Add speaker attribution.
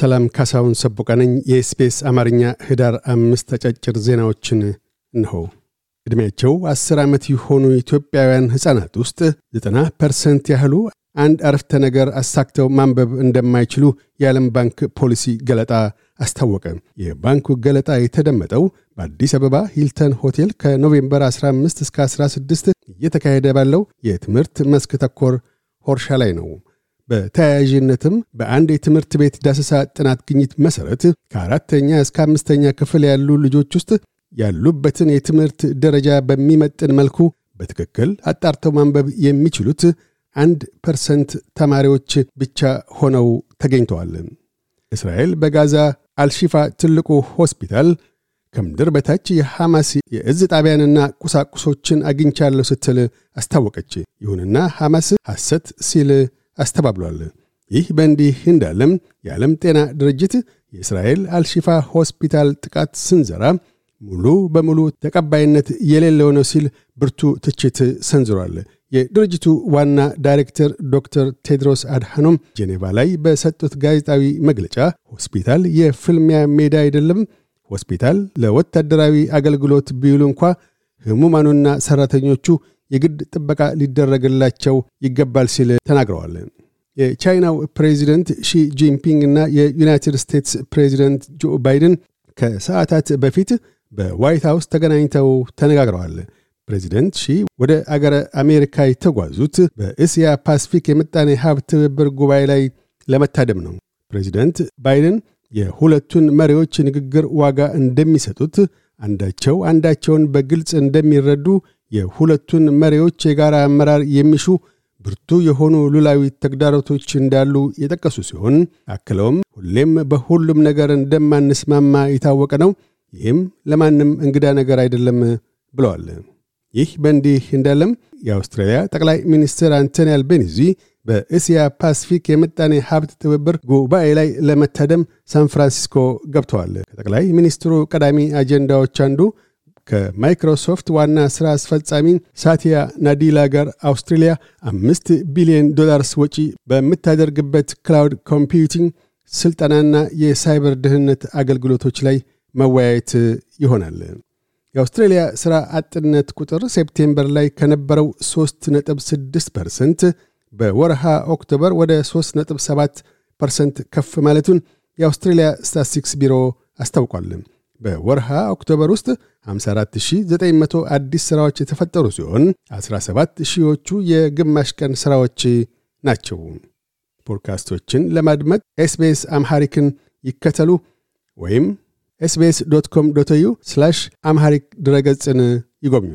Speaker 1: ሰላም ካሳሁን ሰቦቃ ነኝ የኤስቢኤስ አማርኛ ህዳር አምስት አጫጭር ዜናዎችን እነሆ። ዕድሜያቸው አስር ዓመት የሆኑ ኢትዮጵያውያን ሕፃናት ውስጥ ዘጠና percent ያህሉ አንድ አረፍተ ነገር አሳክተው ማንበብ እንደማይችሉ የዓለም ባንክ ፖሊሲ ገለጣ አስታወቀ። የባንኩ ገለጣ የተደመጠው በአዲስ አበባ ሂልተን ሆቴል ከ November 15 እስከ 16 እየተካሄደ ባለው የትምህርት መስክ ተኮር ሆርሻ ላይ ነው። በተያያዥነትም በአንድ የትምህርት ቤት ዳሰሳ ጥናት ግኝት መሠረት ከአራተኛ እስከ አምስተኛ ክፍል ያሉ ልጆች ውስጥ ያሉበትን የትምህርት ደረጃ በሚመጥን መልኩ በትክክል አጣርተው ማንበብ የሚችሉት አንድ percent ተማሪዎች ብቻ ሆነው ተገኝተዋል። እስራኤል በጋዛ አልሺፋ ትልቁ ሆስፒታል ከምድር በታች የሐማስ የእዝ ጣቢያንና ቁሳቁሶችን አግኝቻለሁ ስትል አስታወቀች። ይሁንና ሐማስ ሐሰት ሲል አስተባብሏል። ይህ በእንዲህ እንዳለም የዓለም ጤና ድርጅት የእስራኤል አልሺፋ ሆስፒታል ጥቃት ስንዘራ ሙሉ በሙሉ ተቀባይነት የሌለው ነው ሲል ብርቱ ትችት ሰንዝሯል። የድርጅቱ ዋና ዳይሬክተር ዶክተር ቴድሮስ አድሃኖም ጄኔቫ ላይ በሰጡት ጋዜጣዊ መግለጫ ሆስፒታል የፍልሚያ ሜዳ አይደለም፣ ሆስፒታል ለወታደራዊ አገልግሎት ቢውሉ እንኳ ህሙማኑና ሠራተኞቹ የግድ ጥበቃ ሊደረግላቸው ይገባል ሲል ተናግረዋል። የቻይናው ፕሬዚደንት ሺ ጂንፒንግ እና የዩናይትድ ስቴትስ ፕሬዚደንት ጆ ባይደን ከሰዓታት በፊት በዋይት ሃውስ ተገናኝተው ተነጋግረዋል። ፕሬዚደንት ሺ ወደ አገረ አሜሪካ የተጓዙት በእስያ ፓስፊክ የምጣኔ ሀብት ትብብር ጉባኤ ላይ ለመታደም ነው። ፕሬዚደንት ባይደን የሁለቱን መሪዎች ንግግር ዋጋ እንደሚሰጡት፣ አንዳቸው አንዳቸውን በግልጽ እንደሚረዱ፣ የሁለቱን መሪዎች የጋራ አመራር የሚሹ ብርቱ የሆኑ ሉላዊ ተግዳሮቶች እንዳሉ የጠቀሱ ሲሆን አክለውም ሁሌም በሁሉም ነገር እንደማንስማማ የታወቀ ነው፣ ይህም ለማንም እንግዳ ነገር አይደለም ብለዋል። ይህ በእንዲህ እንዳለም የአውስትራሊያ ጠቅላይ ሚኒስትር አንቶኒ አልቤኒዚ በእስያ ፓስፊክ የምጣኔ ሀብት ትብብር ጉባኤ ላይ ለመታደም ሳን ፍራንሲስኮ ገብተዋል። ከጠቅላይ ሚኒስትሩ ቀዳሚ አጀንዳዎች አንዱ ከማይክሮሶፍት ዋና ሥራ አስፈጻሚ ሳቲያ ናዲላ ጋር አውስትሬልያ አምስት ቢሊዮን ዶላርስ ወጪ በምታደርግበት cloud computing ስልጠናና የሳይበር ደህንነት አገልግሎቶች ላይ መወያየት ይሆናል። የአውስትሬልያ ሥራ አጥነት ቁጥር September ላይ ከነበረው 3.6 percent በወርሃ October ወደ 3.7 percent ከፍ ማለቱን የአውስትሬልያ ስታትስቲክስ ቢሮ አስታውቋል። በወርሃ October ውስጥ 54900 አዲስ ሥራዎች የተፈጠሩ ሲሆን 17 ሺዎቹ የግማሽ ቀን ሥራዎች ናቸው። ፖድካስቶችን ለማድመጥ SBS Amharic ን ይከተሉ ወይም SBS dot com dot au Amharic ድረገጽን ይጎብኙ።